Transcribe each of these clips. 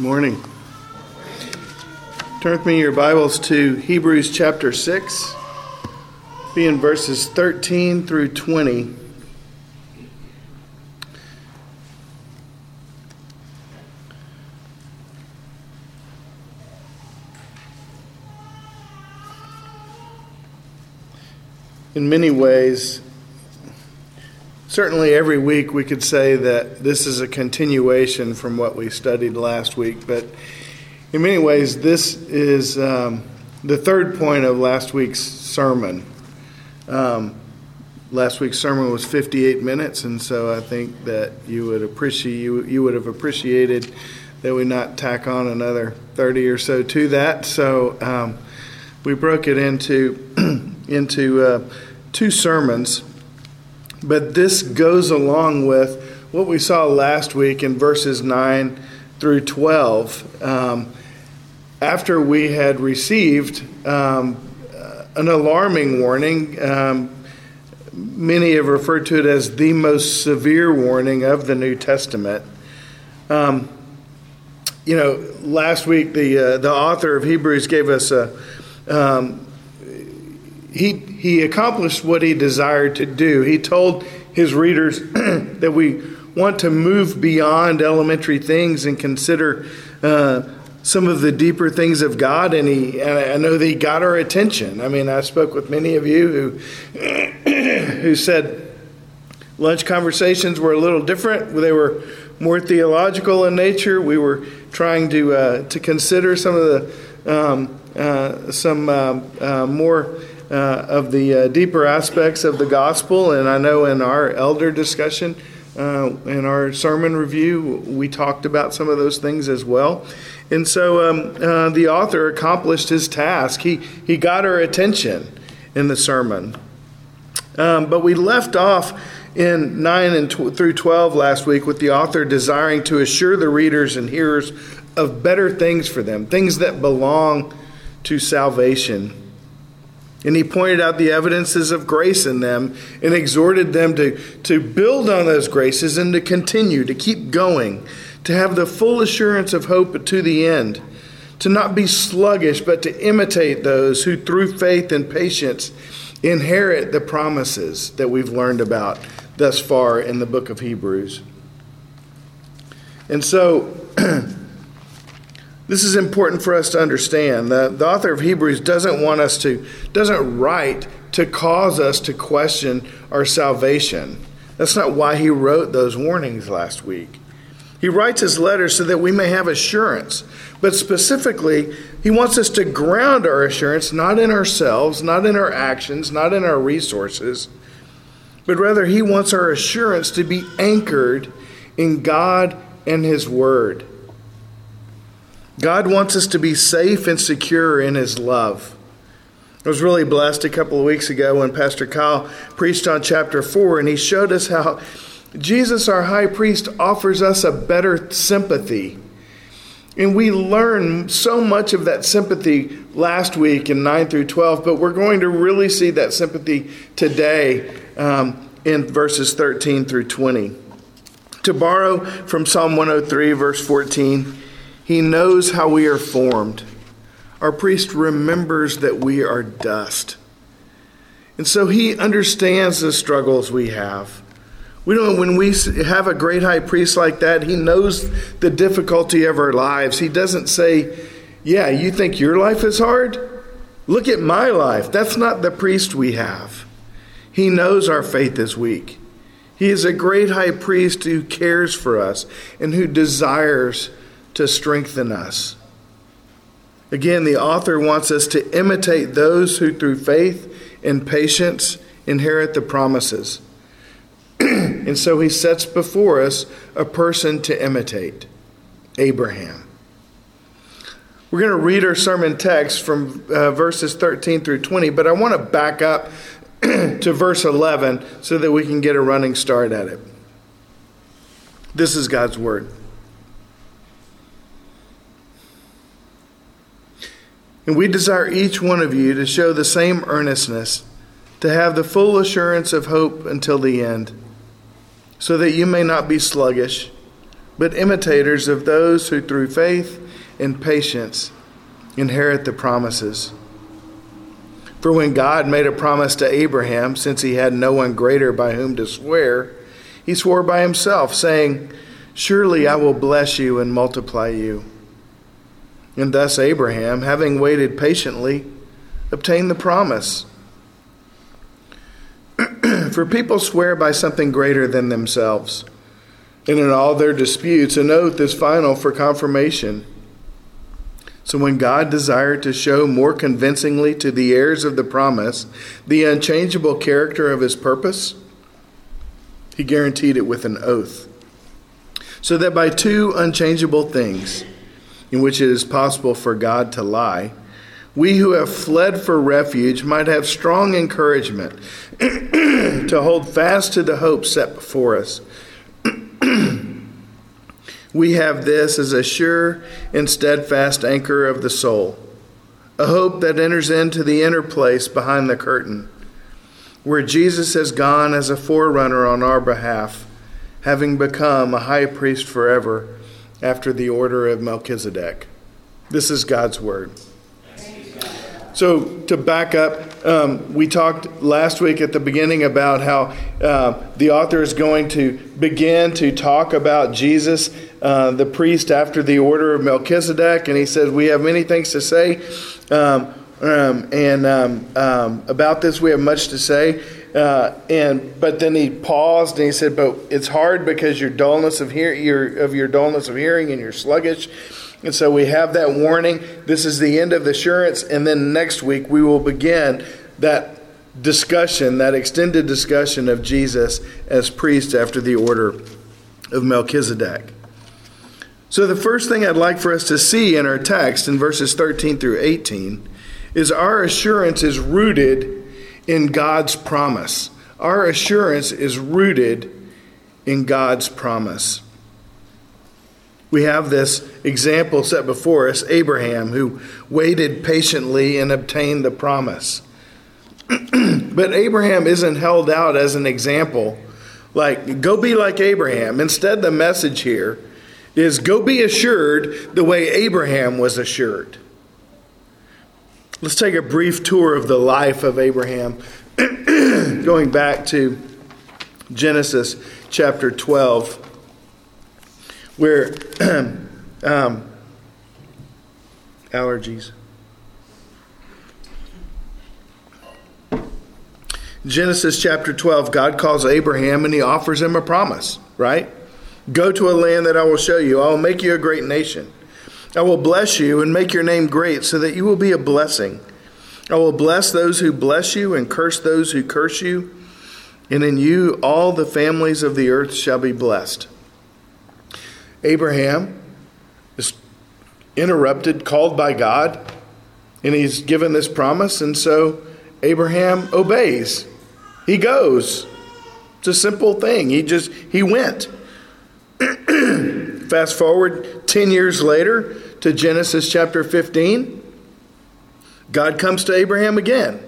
Morning. Turn with me your Bibles to Hebrews chapter 6, being verses 13 through 20. In many ways, certainly every week we could say that this is a continuation from what we studied last week, but in many ways, this is um, the third point of last week's sermon. Um, last week's sermon was 58 minutes, and so I think that you would appreciate you, you would have appreciated that we not tack on another 30 or so to that. So um, we broke it into into uh, two sermons, but this goes along with what we saw last week in verses 9 through 12. Um, after we had received um, an alarming warning, um, many have referred to it as the most severe warning of the New Testament. Um, you know, last week the uh, the author of Hebrews gave us a um, he he accomplished what he desired to do. He told his readers that we want to move beyond elementary things and consider uh, some of the deeper things of God, and he and I know that he got our attention. I mean, I spoke with many of you who who said lunch conversations were a little different. They were more theological in nature. We were trying to uh, to consider some of the um, uh, some uh, uh more uh, of the uh, deeper aspects of the gospel, and I know in our elder discussion. in our sermon review, we talked about some of those things as well. And so um, uh, the author accomplished his task. He, he got our attention in the sermon. Um, but we left off in 9 and tw- through 12 last week with the author desiring to assure the readers and hearers of better things for them, things that belong to salvation. And he pointed out the evidences of grace in them and exhorted them to, to build on those graces and to continue, to keep going, to have the full assurance of hope to the end, to not be sluggish, but to imitate those who through faith and patience inherit the promises that we've learned about thus far in the book of Hebrews. And so, this is important for us to understand. The, the author of Hebrews doesn't want us to, doesn't write to cause us to question our salvation. That's not why he wrote those warnings last week. He writes his letters so that we may have assurance. But specifically, he wants us to ground our assurance not in ourselves, not in our actions, not in our resources, but rather he wants our assurance to be anchored in God and his word. God wants us to be safe and secure in his love. I was really blessed a couple of weeks ago when Pastor Kyle preached on chapter 4, and he showed us how Jesus, our high priest, offers us a better sympathy. And we learned so much of that sympathy last week in 9 through 12, but we're going to really see that sympathy today um, in verses 13 through 20. To borrow from Psalm 103, verse 14, he knows how we are formed. Our priest remembers that we are dust. And so he understands the struggles we have. We don't, when we have a great high priest like that, he knows the difficulty of our lives. He doesn't say, Yeah, you think your life is hard? Look at my life. That's not the priest we have. He knows our faith is weak. He is a great high priest who cares for us and who desires to strengthen us. Again, the author wants us to imitate those who, through faith and patience, inherit the promises. and so he sets before us a person to imitate Abraham. We're going to read our sermon text from uh, verses 13 through 20, but I want to back up to verse 11 so that we can get a running start at it. This is God's word. And we desire each one of you to show the same earnestness, to have the full assurance of hope until the end so that you may not be sluggish, but imitators of those who through faith and patience inherit the promises. For when God made a promise to Abraham, since he had no one greater by whom to swear, he swore by himself, saying, Surely I will bless you and multiply you. And thus Abraham, having waited patiently, obtained the promise. For people swear by something greater than themselves. And in all their disputes, an oath is final for confirmation. So when God desired to show more convincingly to the heirs of the promise the unchangeable character of his purpose, he guaranteed it with an oath. So that by two unchangeable things, in which it is possible for God to lie, we who have fled for refuge might have strong encouragement to hold fast to the hope set before us. we have this as a sure and steadfast anchor of the soul, a hope that enters into the inner place behind the curtain, where Jesus has gone as a forerunner on our behalf, having become a high priest forever after the order of Melchizedek. This is God's word. So, to back up, um, we talked last week at the beginning about how uh, the author is going to begin to talk about Jesus, uh, the priest after the order of Melchizedek, and he says, We have many things to say. Um, um, and um, um, about this, we have much to say. Uh, and but then he paused and he said, "But it's hard because your dullness of hear your of your dullness of hearing and you're sluggish." And so we have that warning. This is the end of the assurance. And then next week we will begin that discussion, that extended discussion of Jesus as priest after the order of Melchizedek. So, the first thing I'd like for us to see in our text in verses 13 through 18 is our assurance is rooted in God's promise. Our assurance is rooted in God's promise we have this example set before us Abraham, who waited patiently and obtained the promise. but Abraham isn't held out as an example, like, go be like Abraham. Instead, the message here is go be assured the way Abraham was assured. Let's take a brief tour of the life of Abraham, going back to Genesis chapter 12 where um, allergies. Genesis chapter 12, God calls Abraham and he offers him a promise, right? Go to a land that I will show you. I will make you a great nation. I will bless you and make your name great so that you will be a blessing. I will bless those who bless you and curse those who curse you. And in you all the families of the earth shall be blessed. Abraham is interrupted, called by God, and he's given this promise, and so Abraham obeys. He goes. It's a simple thing. He just he went. Fast forward 10 years later to Genesis chapter 15. God comes to Abraham again.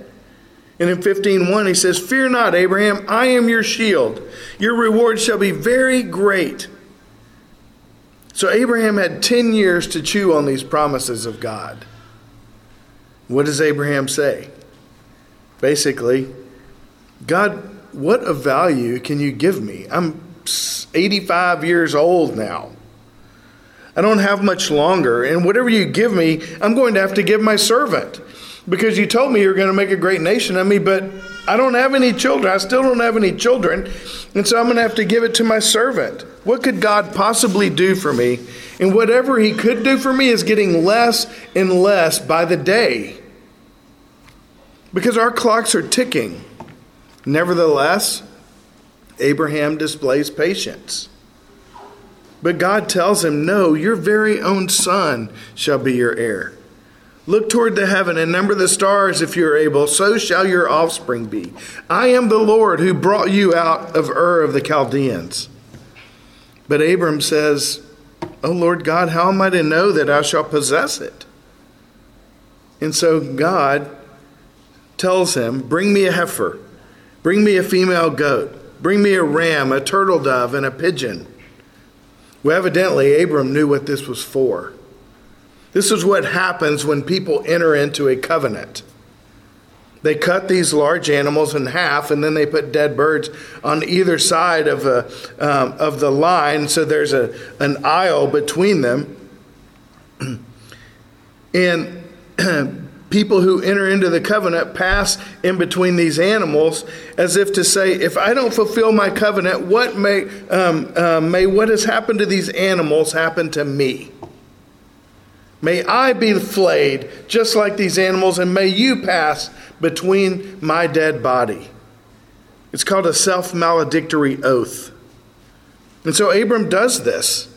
And in 15:1 he says, "Fear not, Abraham, I am your shield. Your reward shall be very great." So Abraham had 10 years to chew on these promises of God. What does Abraham say? Basically, God, what of value can you give me? I'm 85 years old now. I don't have much longer, and whatever you give me, I'm going to have to give my servant. Because you told me you're going to make a great nation of me, but I don't have any children. I still don't have any children. And so I'm going to have to give it to my servant. What could God possibly do for me? And whatever He could do for me is getting less and less by the day. Because our clocks are ticking. Nevertheless, Abraham displays patience. But God tells him, No, your very own son shall be your heir. Look toward the heaven and number the stars if you are able, so shall your offspring be. I am the Lord who brought you out of Ur of the Chaldeans. But Abram says, O Lord God, how am I to know that I shall possess it? And so God tells him, Bring me a heifer, bring me a female goat, bring me a ram, a turtle dove, and a pigeon. Well, evidently, Abram knew what this was for. This is what happens when people enter into a covenant. They cut these large animals in half, and then they put dead birds on either side of, a, um, of the line, so there's a, an aisle between them. and people who enter into the covenant pass in between these animals as if to say, if I don't fulfill my covenant, what may, um, uh, may what has happened to these animals happen to me? May I be flayed just like these animals, and may you pass between my dead body. It's called a self maledictory oath. And so Abram does this.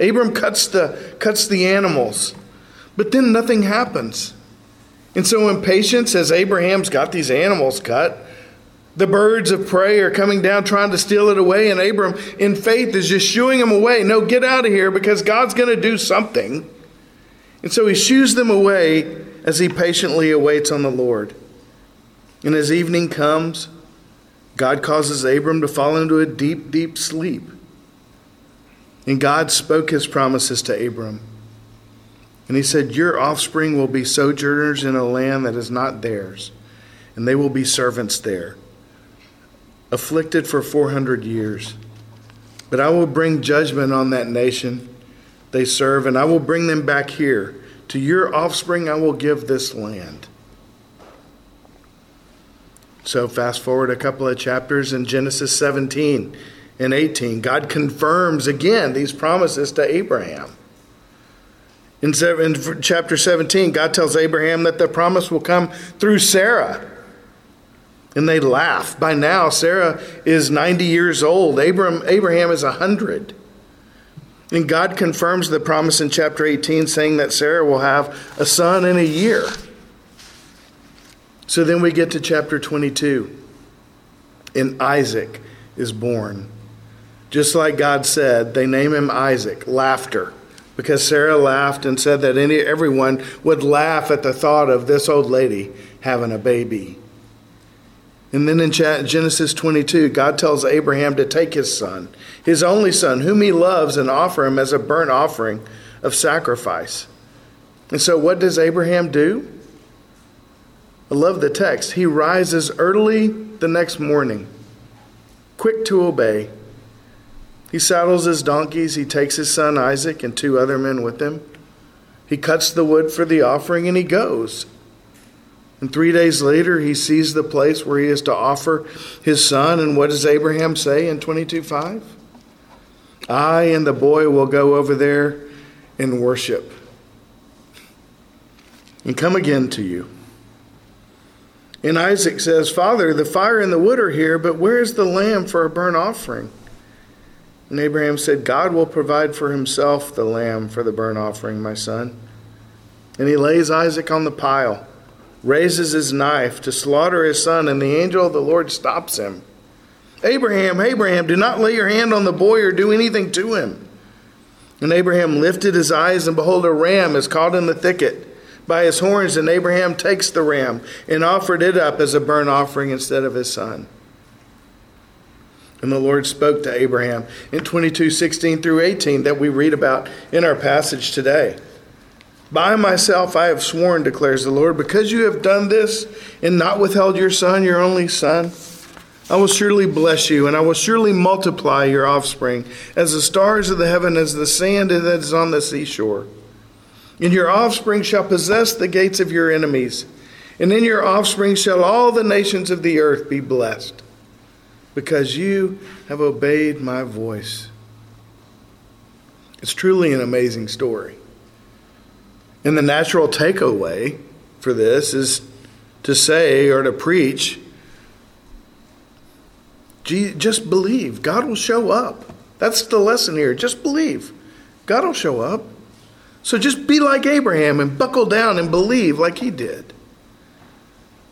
Abram cuts the, cuts the animals, but then nothing happens. And so, in patience, as Abraham's got these animals cut, the birds of prey are coming down trying to steal it away, and Abram, in faith, is just shooing them away. No, get out of here because God's going to do something. And so he shoos them away as he patiently awaits on the Lord. And as evening comes, God causes Abram to fall into a deep, deep sleep. And God spoke his promises to Abram. And he said, Your offspring will be sojourners in a land that is not theirs, and they will be servants there, afflicted for 400 years. But I will bring judgment on that nation they serve, and I will bring them back here. To your offspring I will give this land. So, fast forward a couple of chapters in Genesis 17 and 18. God confirms again these promises to Abraham. In, chapter 17, God tells Abraham that the promise will come through Sarah. And they laugh. By now, Sarah is 90 years old. Abraham, Abraham is 100. And God confirms the promise in chapter 18, saying that Sarah will have a son in a year. So then we get to chapter 22, and Isaac is born. Just like God said, they name him Isaac, laughter, because Sarah laughed and said that any, everyone would laugh at the thought of this old lady having a baby. And then in Genesis 22, God tells Abraham to take his son, his only son, whom he loves, and offer him as a burnt offering of sacrifice. And so, what does Abraham do? I love the text. He rises early the next morning, quick to obey. He saddles his donkeys. He takes his son Isaac and two other men with him. He cuts the wood for the offering and he goes. And three days later, he sees the place where he is to offer his son. And what does Abraham say in 22 5? I and the boy will go over there and worship and come again to you. And Isaac says, Father, the fire and the wood are here, but where is the lamb for a burnt offering? And Abraham said, God will provide for himself the lamb for the burnt offering, my son. And he lays Isaac on the pile raises his knife to slaughter his son, and the angel of the Lord stops him. Abraham, Abraham, do not lay your hand on the boy or do anything to him. And Abraham lifted his eyes, and behold, a ram is caught in the thicket by his horns. And Abraham takes the ram and offered it up as a burnt offering instead of his son. And the Lord spoke to Abraham in 22 16 through 18 that we read about in our passage today. By myself I have sworn, declares the Lord, because you have done this and not withheld your son, your only son. I will surely bless you, and I will surely multiply your offspring as the stars of the heaven, as the sand that is on the seashore. And your offspring shall possess the gates of your enemies, and in your offspring shall all the nations of the earth be blessed, because you have obeyed my voice. It's truly an amazing story. And the natural takeaway for this is to say or to preach just believe. God will show up. That's the lesson here. Just believe. God will show up. So just be like Abraham and buckle down and believe like he did.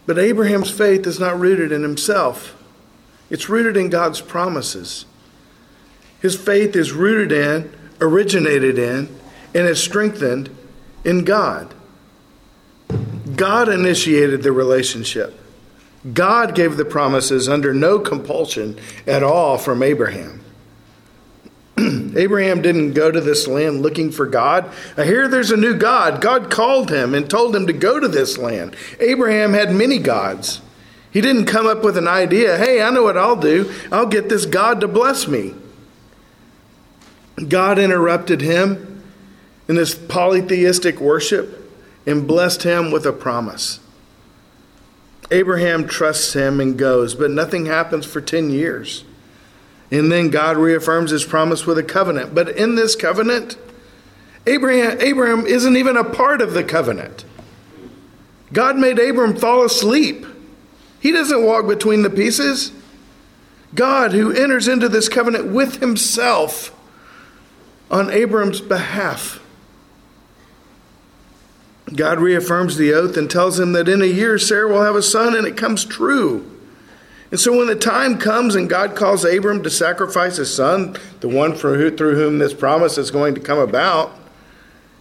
But Abraham's faith is not rooted in himself, it's rooted in God's promises. His faith is rooted in, originated in, and is strengthened in God. God initiated the relationship. God gave the promises under no compulsion at all from Abraham. Abraham didn't go to this land looking for God. I hear there's a new God. God called him and told him to go to this land. Abraham had many gods. He didn't come up with an idea hey, I know what I'll do. I'll get this God to bless me. God interrupted him in this polytheistic worship and blessed him with a promise. Abraham trusts him and goes, but nothing happens for 10 years. And then God reaffirms his promise with a covenant. But in this covenant, Abraham, Abraham isn't even a part of the covenant. God made Abram fall asleep. He doesn't walk between the pieces. God, who enters into this covenant with himself on Abram's behalf. God reaffirms the oath and tells him that in a year Sarah will have a son, and it comes true. And so when the time comes and God calls Abram to sacrifice his son, the one who, through whom this promise is going to come about,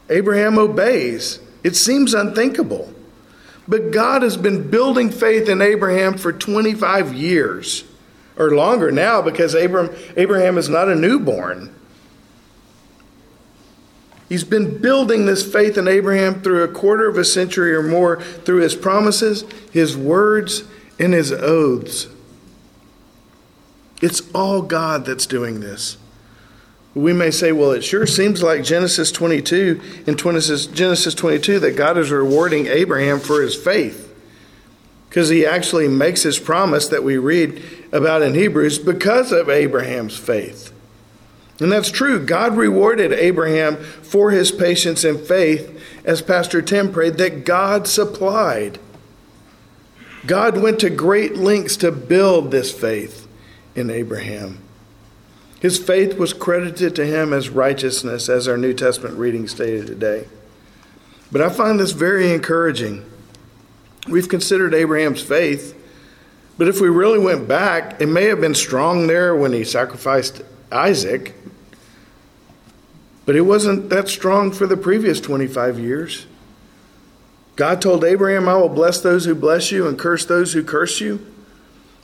Abraham obeys. It seems unthinkable. But God has been building faith in Abraham for 25 years or longer now because Abraham, Abraham is not a newborn. He's been building this faith in Abraham through a quarter of a century or more through his promises, his words, and his oaths. It's all God that's doing this. We may say, well, it sure seems like Genesis 22 in Genesis Genesis 22 that God is rewarding Abraham for his faith. Because he actually makes his promise that we read about in Hebrews because of Abraham's faith. And that's true. God rewarded Abraham for his patience and faith, as Pastor Tim prayed, that God supplied. God went to great lengths to build this faith in Abraham. His faith was credited to him as righteousness, as our New Testament reading stated today. But I find this very encouraging. We've considered Abraham's faith, but if we really went back, it may have been strong there when he sacrificed Isaac, but it wasn't that strong for the previous 25 years. God told Abraham, I will bless those who bless you and curse those who curse you.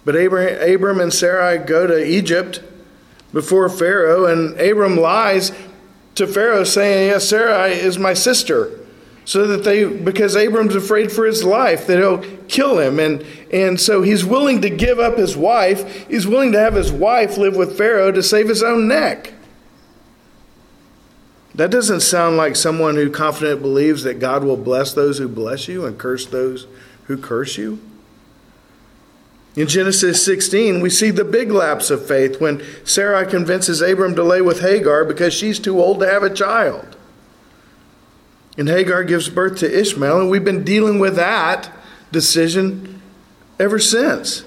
But Abraham, Abram and Sarai go to Egypt before Pharaoh, and Abram lies to Pharaoh, saying, Yes, Sarah is my sister. So that they, because Abram's afraid for his life, that he'll kill him. And, and so he's willing to give up his wife. He's willing to have his wife live with Pharaoh to save his own neck. That doesn't sound like someone who confidently believes that God will bless those who bless you and curse those who curse you. In Genesis 16, we see the big lapse of faith when Sarai convinces Abram to lay with Hagar because she's too old to have a child. And Hagar gives birth to Ishmael, and we've been dealing with that decision ever since.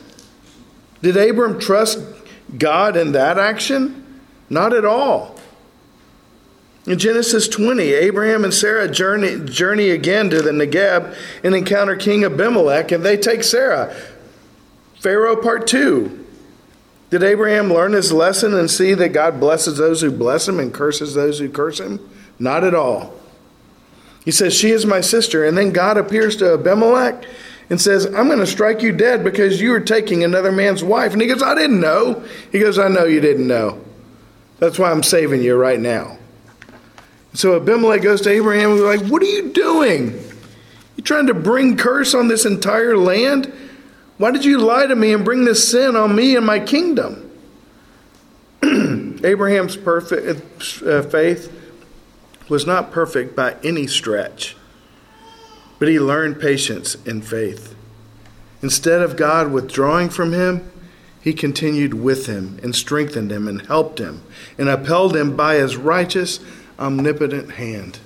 Did Abram trust God in that action? Not at all. In Genesis 20, Abraham and Sarah journey, journey again to the Negeb and encounter King Abimelech, and they take Sarah. Pharaoh part 2. Did Abraham learn his lesson and see that God blesses those who bless him and curses those who curse him? Not at all. He says, She is my sister. And then God appears to Abimelech and says, I'm going to strike you dead because you are taking another man's wife. And he goes, I didn't know. He goes, I know you didn't know. That's why I'm saving you right now. So Abimelech goes to Abraham and he's like, What are you doing? You trying to bring curse on this entire land? Why did you lie to me and bring this sin on me and my kingdom? Abraham's perfect uh, faith was not perfect by any stretch, but he learned patience and faith. Instead of God withdrawing from him, he continued with him and strengthened him and helped him and upheld him by his righteous omnipotent hand.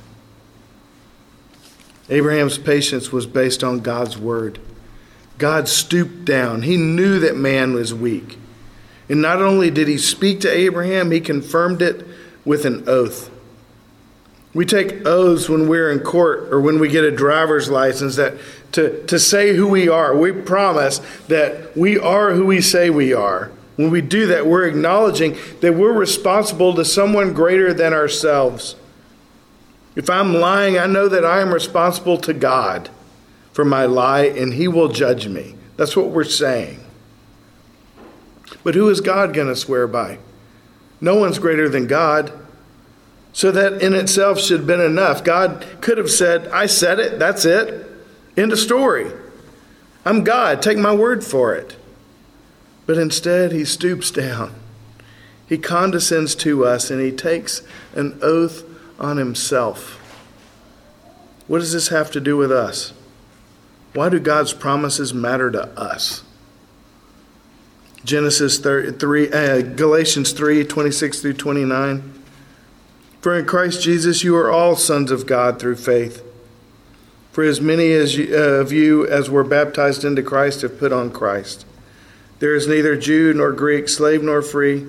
Abraham's patience was based on God's word. God stooped down. He knew that man was weak. And not only did he speak to Abraham, he confirmed it with an oath. We take oaths when we're in court or when we get a driver's license that to, to say who we are. We promise that we are who we say we are. When we do that, we're acknowledging that we're responsible to someone greater than ourselves. If I'm lying, I know that I am responsible to God for my lie, and He will judge me. That's what we're saying. But who is God going to swear by? No one's greater than God. So that in itself should have been enough. God could have said, I said it, that's it. End of story. I'm God, take my word for it. But instead, he stoops down. He condescends to us and he takes an oath on himself. What does this have to do with us? Why do God's promises matter to us? Genesis 3, uh, Galatians 3 26 through 29. For in Christ Jesus you are all sons of God through faith. For as many as you, uh, of you as were baptized into Christ have put on Christ. There is neither Jew nor Greek, slave nor free.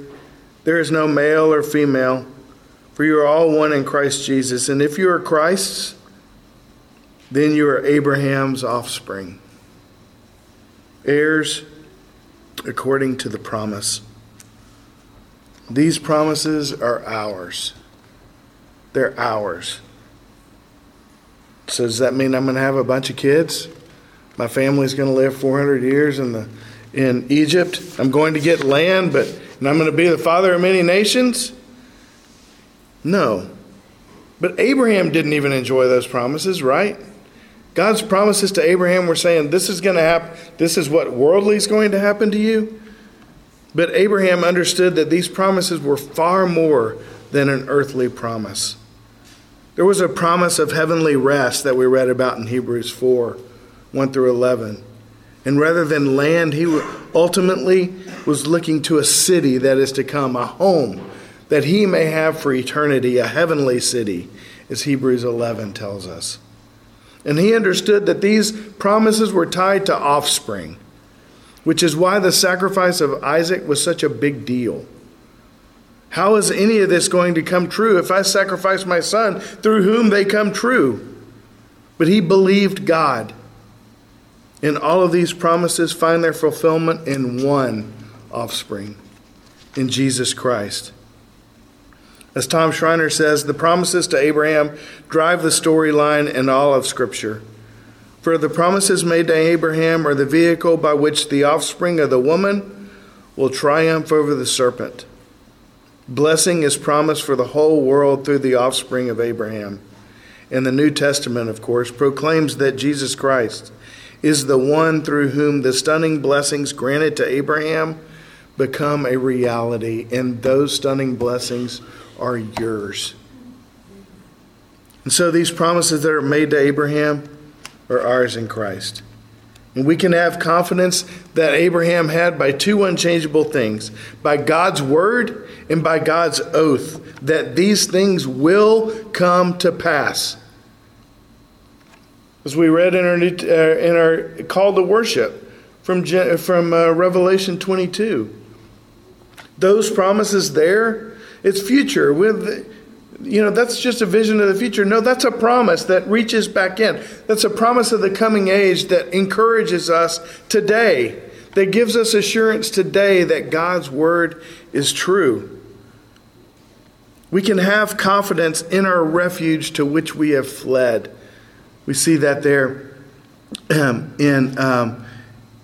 There is no male or female, for you are all one in Christ Jesus. And if you are Christ's, then you are Abraham's offspring, heirs according to the promise. These promises are ours. They're ours. So, does that mean I'm going to have a bunch of kids? My family's going to live 400 years in, the, in Egypt? I'm going to get land, but and I'm going to be the father of many nations? No. But Abraham didn't even enjoy those promises, right? God's promises to Abraham were saying, This is going to happen, this is what worldly is going to happen to you. But Abraham understood that these promises were far more than an earthly promise. There was a promise of heavenly rest that we read about in Hebrews 4 1 through 11. And rather than land, he ultimately was looking to a city that is to come, a home that he may have for eternity, a heavenly city, as Hebrews 11 tells us. And he understood that these promises were tied to offspring, which is why the sacrifice of Isaac was such a big deal. How is any of this going to come true if I sacrifice my son through whom they come true? But he believed God. And all of these promises find their fulfillment in one offspring, in Jesus Christ. As Tom Schreiner says, the promises to Abraham drive the storyline in all of Scripture. For the promises made to Abraham are the vehicle by which the offspring of the woman will triumph over the serpent. Blessing is promised for the whole world through the offspring of Abraham. And the New Testament, of course, proclaims that Jesus Christ is the one through whom the stunning blessings granted to Abraham become a reality, and those stunning blessings are yours. And so these promises that are made to Abraham are ours in Christ. And we can have confidence that Abraham had by two unchangeable things by God's word and by God's oath, that these things will come to pass. As we read in our, uh, in our call to worship from, from uh, Revelation 22, those promises there it's future. With you know, that's just a vision of the future. No, that's a promise that reaches back in. That's a promise of the coming age that encourages us today, that gives us assurance today that God's word is true. We can have confidence in our refuge to which we have fled. We see that there um, in um,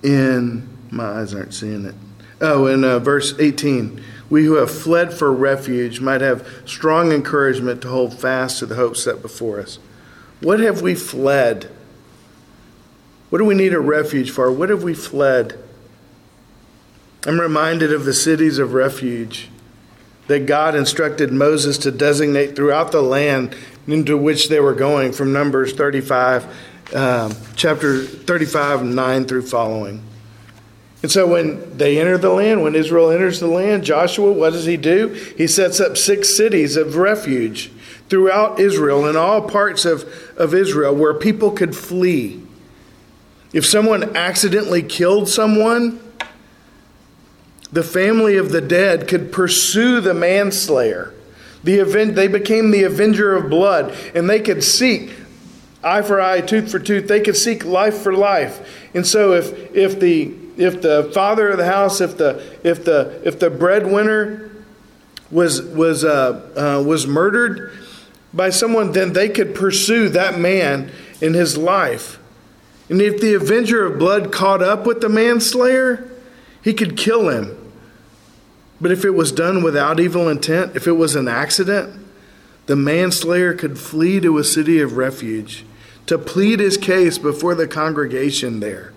in my eyes aren't seeing it. Oh, in uh, verse 18 we who have fled for refuge might have strong encouragement to hold fast to the hope set before us. What have we fled? What do we need a refuge for? What have we fled? I'm reminded of the cities of refuge that God instructed Moses to designate throughout the land into which they were going from Numbers 35, um, chapter 35, 9 through following. And so when they enter the land, when Israel enters the land, Joshua, what does he do? He sets up six cities of refuge throughout Israel, in all parts of, of Israel, where people could flee. If someone accidentally killed someone, the family of the dead could pursue the manslayer. The event, they became the avenger of blood, and they could seek eye for eye, tooth for tooth. They could seek life for life. And so, if if the if the father of the house, if the if the if the breadwinner was was uh, uh, was murdered by someone, then they could pursue that man in his life. And if the avenger of blood caught up with the manslayer, he could kill him. But if it was done without evil intent, if it was an accident, the manslayer could flee to a city of refuge to plead his case before the congregation there.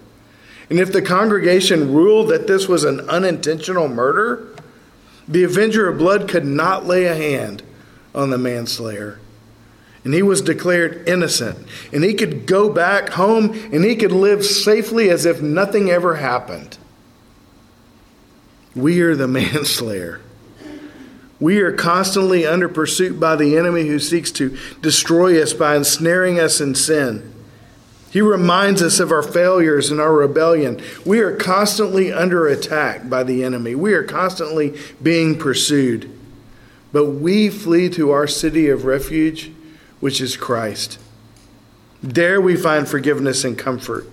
And if the congregation ruled that this was an unintentional murder, the avenger of blood could not lay a hand on the manslayer. And he was declared innocent. And he could go back home and he could live safely as if nothing ever happened. We are the manslayer. We are constantly under pursuit by the enemy who seeks to destroy us by ensnaring us in sin. He reminds us of our failures and our rebellion. We are constantly under attack by the enemy. We are constantly being pursued. But we flee to our city of refuge, which is Christ. There we find forgiveness and comfort,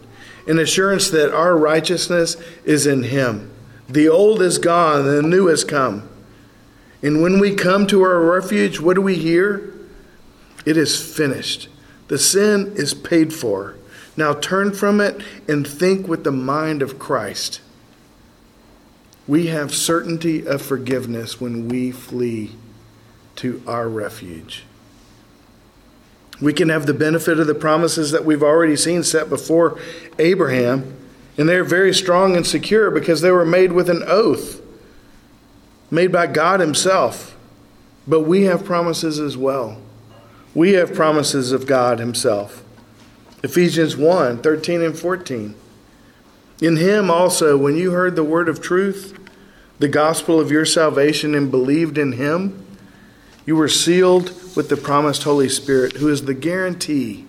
an assurance that our righteousness is in Him. The old is gone, the new has come. And when we come to our refuge, what do we hear? It is finished. The sin is paid for. Now turn from it and think with the mind of Christ. We have certainty of forgiveness when we flee to our refuge. We can have the benefit of the promises that we've already seen set before Abraham and they're very strong and secure because they were made with an oath, made by God Himself. But we have promises as well. We have promises of God Himself. Ephesians 1 13 and 14. In Him also, when you heard the word of truth, the gospel of your salvation, and believed in Him, you were sealed with the promised Holy Spirit, who is the guarantee,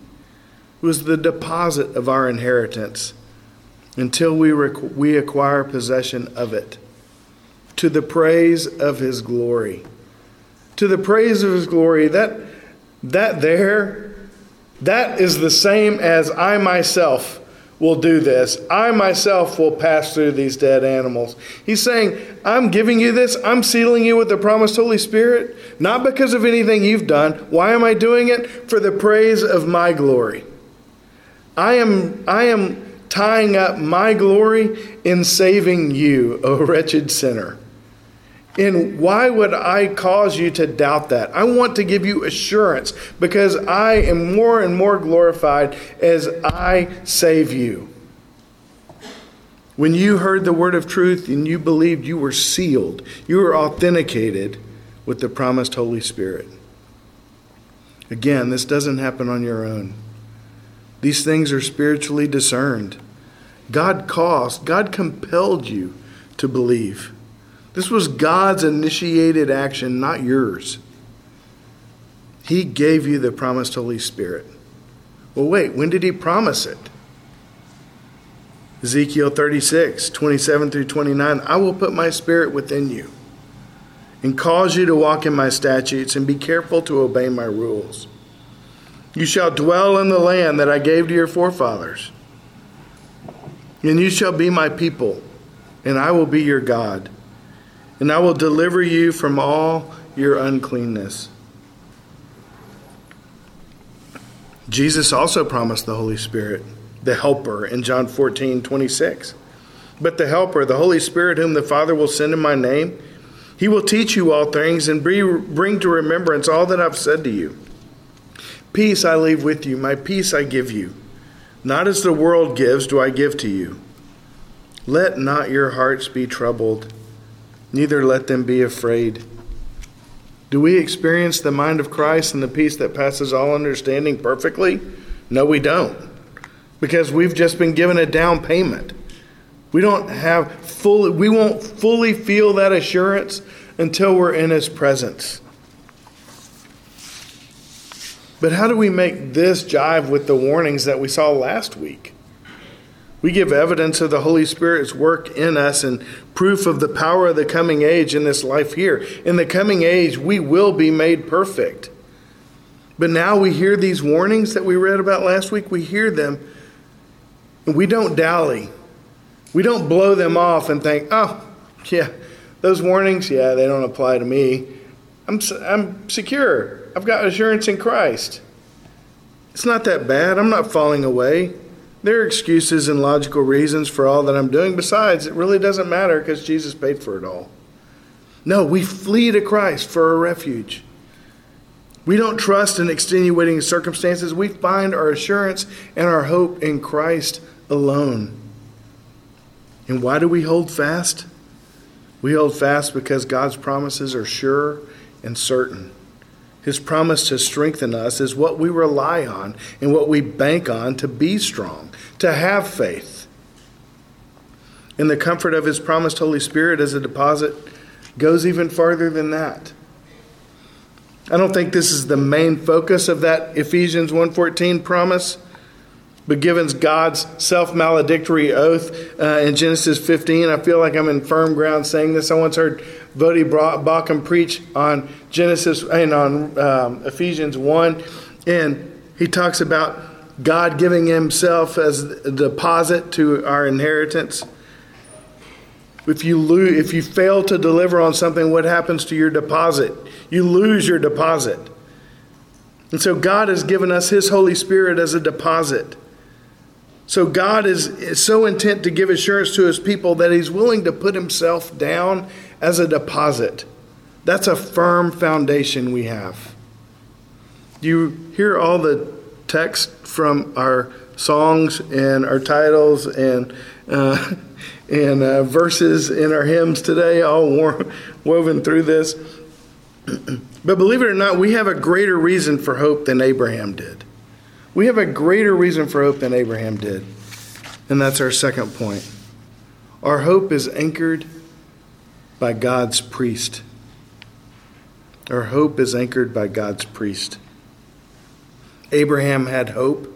who is the deposit of our inheritance until we, we acquire possession of it, to the praise of his glory. To the praise of his glory, that, that there, that is the same as I myself will do this. I myself will pass through these dead animals. He's saying, I'm giving you this. I'm sealing you with the promised Holy Spirit, not because of anything you've done. Why am I doing it? For the praise of my glory. I am, I am tying up my glory in saving you, O wretched sinner. And why would I cause you to doubt that? I want to give you assurance because I am more and more glorified as I save you. When you heard the word of truth and you believed, you were sealed, you were authenticated with the promised Holy Spirit. Again, this doesn't happen on your own. These things are spiritually discerned. God caused, God compelled you to believe. This was God's initiated action, not yours. He gave you the promised Holy Spirit. Well, wait, when did He promise it? Ezekiel 36, 27 through 29. I will put my spirit within you and cause you to walk in my statutes and be careful to obey my rules. You shall dwell in the land that I gave to your forefathers, and you shall be my people, and I will be your God, and I will deliver you from all your uncleanness. Jesus also promised the Holy Spirit, the Helper, in John 14 26. But the Helper, the Holy Spirit, whom the Father will send in my name, he will teach you all things and bring to remembrance all that I've said to you. Peace I leave with you, my peace I give you. Not as the world gives, do I give to you. Let not your hearts be troubled, neither let them be afraid. Do we experience the mind of Christ and the peace that passes all understanding perfectly? No, we don't. Because we've just been given a down payment. We don't have fully we won't fully feel that assurance until we're in his presence. But how do we make this jive with the warnings that we saw last week? We give evidence of the Holy Spirit's work in us and proof of the power of the coming age in this life here. In the coming age, we will be made perfect. But now we hear these warnings that we read about last week, we hear them, and we don't dally. We don't blow them off and think, oh, yeah, those warnings, yeah, they don't apply to me. I'm, I'm secure. I've got assurance in Christ. It's not that bad. I'm not falling away. There are excuses and logical reasons for all that I'm doing. Besides, it really doesn't matter because Jesus paid for it all. No, we flee to Christ for a refuge. We don't trust in extenuating circumstances. We find our assurance and our hope in Christ alone. And why do we hold fast? We hold fast because God's promises are sure and certain. His promise to strengthen us is what we rely on and what we bank on to be strong, to have faith. And the comfort of His promised Holy Spirit as a deposit goes even farther than that. I don't think this is the main focus of that Ephesians 1:14 promise, but given God's self-maledictory oath uh, in Genesis 15, I feel like I'm in firm ground saying this. I once heard Voddie Baucham preach on Genesis and on um, Ephesians 1, and he talks about God giving himself as a deposit to our inheritance. If you lose, if you fail to deliver on something, what happens to your deposit? You lose your deposit. And so God has given us His Holy Spirit as a deposit. So God is, is so intent to give assurance to His people that He's willing to put Himself down as a deposit. That's a firm foundation we have. You hear all the text from our songs and our titles and uh, and uh, verses in our hymns today, all woven through this? but believe it or not, we have a greater reason for hope than Abraham did. We have a greater reason for hope than Abraham did. And that's our second point. Our hope is anchored by God's priest. Our hope is anchored by God's priest. Abraham had hope.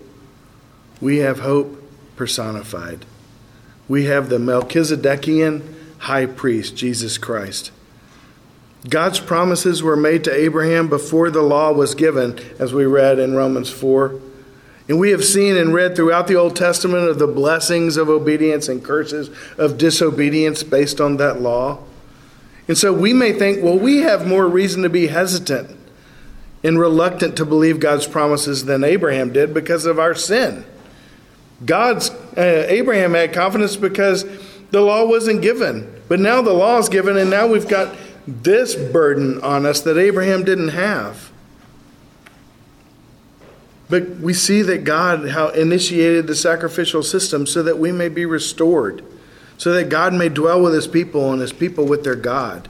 We have hope personified. We have the Melchizedekian high priest, Jesus Christ. God's promises were made to Abraham before the law was given, as we read in Romans 4. And we have seen and read throughout the Old Testament of the blessings of obedience and curses of disobedience based on that law. And so we may think, well, we have more reason to be hesitant and reluctant to believe God's promises than Abraham did because of our sin. God's uh, Abraham had confidence because the law wasn't given, but now the law is given, and now we've got this burden on us that Abraham didn't have. But we see that God how initiated the sacrificial system so that we may be restored so that God may dwell with his people and his people with their God,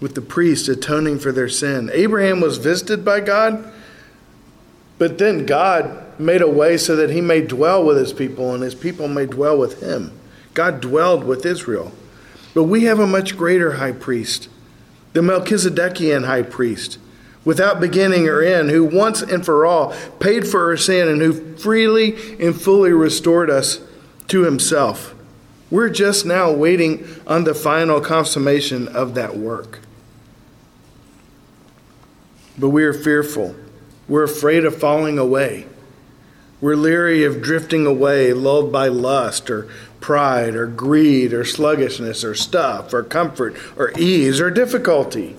with the priest atoning for their sin. Abraham was visited by God, but then God made a way so that he may dwell with his people and his people may dwell with him. God dwelled with Israel. But we have a much greater high priest, the Melchizedekian high priest, without beginning or end, who once and for all paid for our sin and who freely and fully restored us to himself. We're just now waiting on the final consummation of that work. But we are fearful. We're afraid of falling away. We're leery of drifting away, lulled by lust or pride or greed or sluggishness or stuff or comfort or ease or difficulty.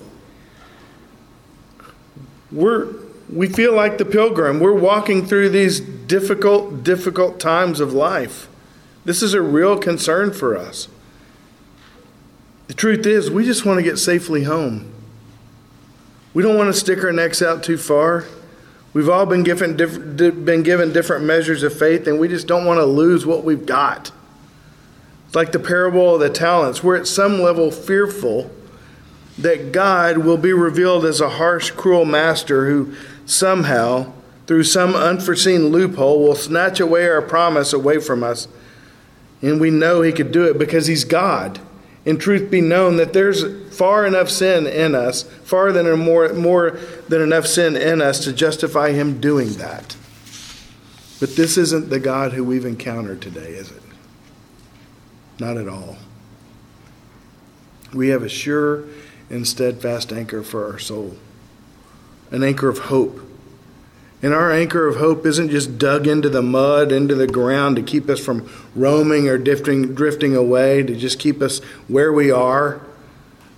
We're, we feel like the pilgrim. We're walking through these difficult, difficult times of life. This is a real concern for us. The truth is, we just want to get safely home. We don't want to stick our necks out too far. We've all been given, been given different measures of faith, and we just don't want to lose what we've got. It's like the parable of the talents. We're at some level fearful that God will be revealed as a harsh, cruel master who somehow, through some unforeseen loophole, will snatch away our promise away from us and we know he could do it because he's God. In truth be known that there's far enough sin in us, far than more, more than enough sin in us to justify him doing that. But this isn't the God who we've encountered today, is it? Not at all. We have a sure and steadfast anchor for our soul, an anchor of hope and our anchor of hope isn't just dug into the mud, into the ground to keep us from roaming or drifting, drifting away, to just keep us where we are.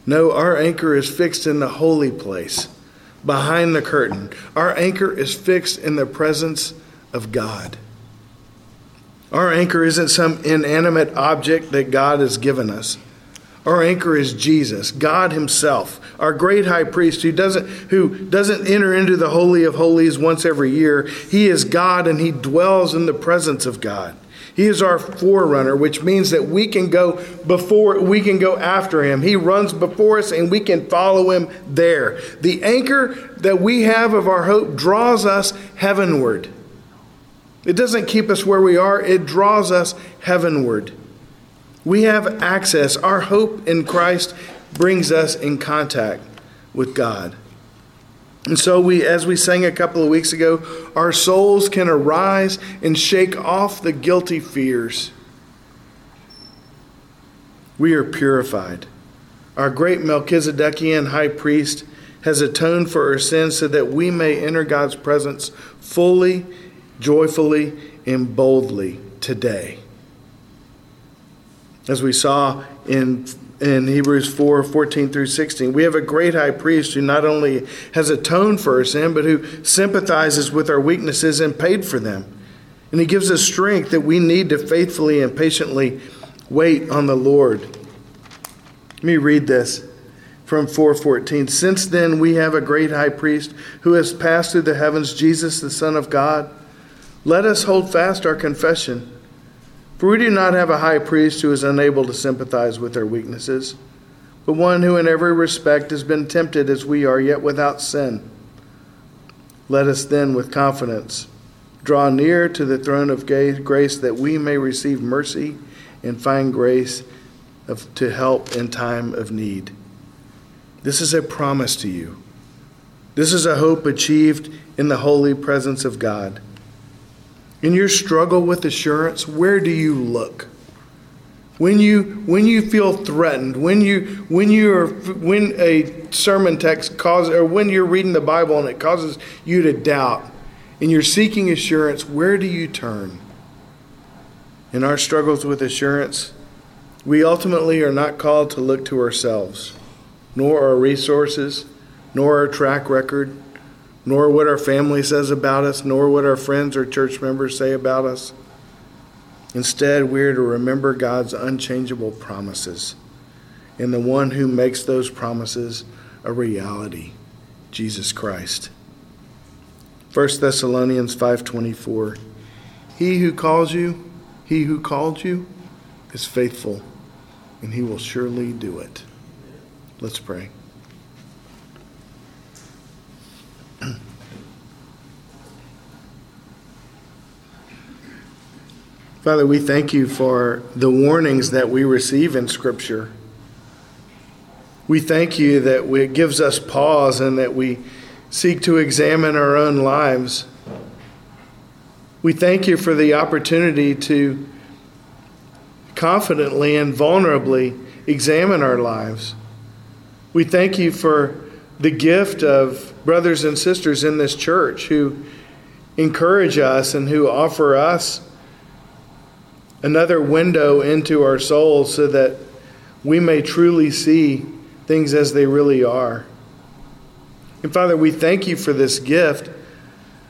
No, our anchor is fixed in the holy place, behind the curtain. Our anchor is fixed in the presence of God. Our anchor isn't some inanimate object that God has given us. Our anchor is Jesus, God himself, our great high priest who doesn't who doesn't enter into the holy of holies once every year. He is God and he dwells in the presence of God. He is our forerunner, which means that we can go before we can go after him. He runs before us and we can follow him there. The anchor that we have of our hope draws us heavenward. It doesn't keep us where we are, it draws us heavenward. We have access. Our hope in Christ brings us in contact with God. And so we as we sang a couple of weeks ago, our souls can arise and shake off the guilty fears. We are purified. Our great Melchizedekian high priest has atoned for our sins so that we may enter God's presence fully, joyfully, and boldly today as we saw in in Hebrews 4 14 through 16. We have a great high priest who not only has atoned for our sin, but who sympathizes with our weaknesses and paid for them. And he gives us strength that we need to faithfully and patiently wait on the Lord. Let me read this from 414. Since then we have a great high priest who has passed through the heavens, Jesus the Son of God. Let us hold fast our confession. For we do not have a high priest who is unable to sympathize with our weaknesses, but one who in every respect has been tempted as we are, yet without sin. Let us then, with confidence, draw near to the throne of grace that we may receive mercy and find grace of, to help in time of need. This is a promise to you. This is a hope achieved in the holy presence of God. In your struggle with assurance, where do you look? When you when you feel threatened, when you when you are when a sermon text causes or when you're reading the Bible and it causes you to doubt and you're seeking assurance, where do you turn? In our struggles with assurance, we ultimately are not called to look to ourselves, nor our resources, nor our track record, nor what our family says about us, nor what our friends or church members say about us. Instead, we are to remember God's unchangeable promises and the one who makes those promises a reality, Jesus Christ. 1 Thessalonians 5:24 He who calls you, he who called you is faithful, and he will surely do it. Let's pray. Father, we thank you for the warnings that we receive in Scripture. We thank you that it gives us pause and that we seek to examine our own lives. We thank you for the opportunity to confidently and vulnerably examine our lives. We thank you for the gift of brothers and sisters in this church who encourage us and who offer us another window into our souls so that we may truly see things as they really are. And Father, we thank you for this gift,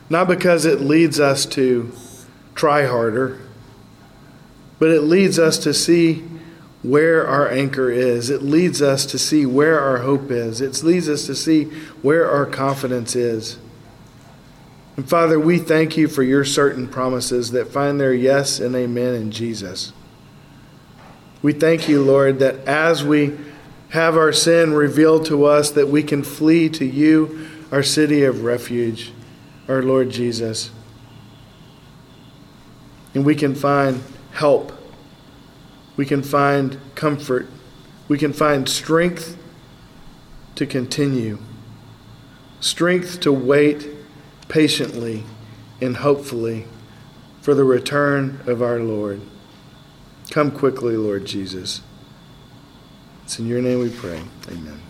not because it leads us to try harder, but it leads us to see where our anchor is. It leads us to see where our hope is. It leads us to see where our confidence is. And Father, we thank you for your certain promises that find their yes and amen in Jesus. We thank you, Lord, that as we have our sin revealed to us, that we can flee to you, our city of refuge, our Lord Jesus. And we can find help. We can find comfort. We can find strength to continue, strength to wait patiently and hopefully for the return of our Lord. Come quickly, Lord Jesus. It's in your name we pray. Amen.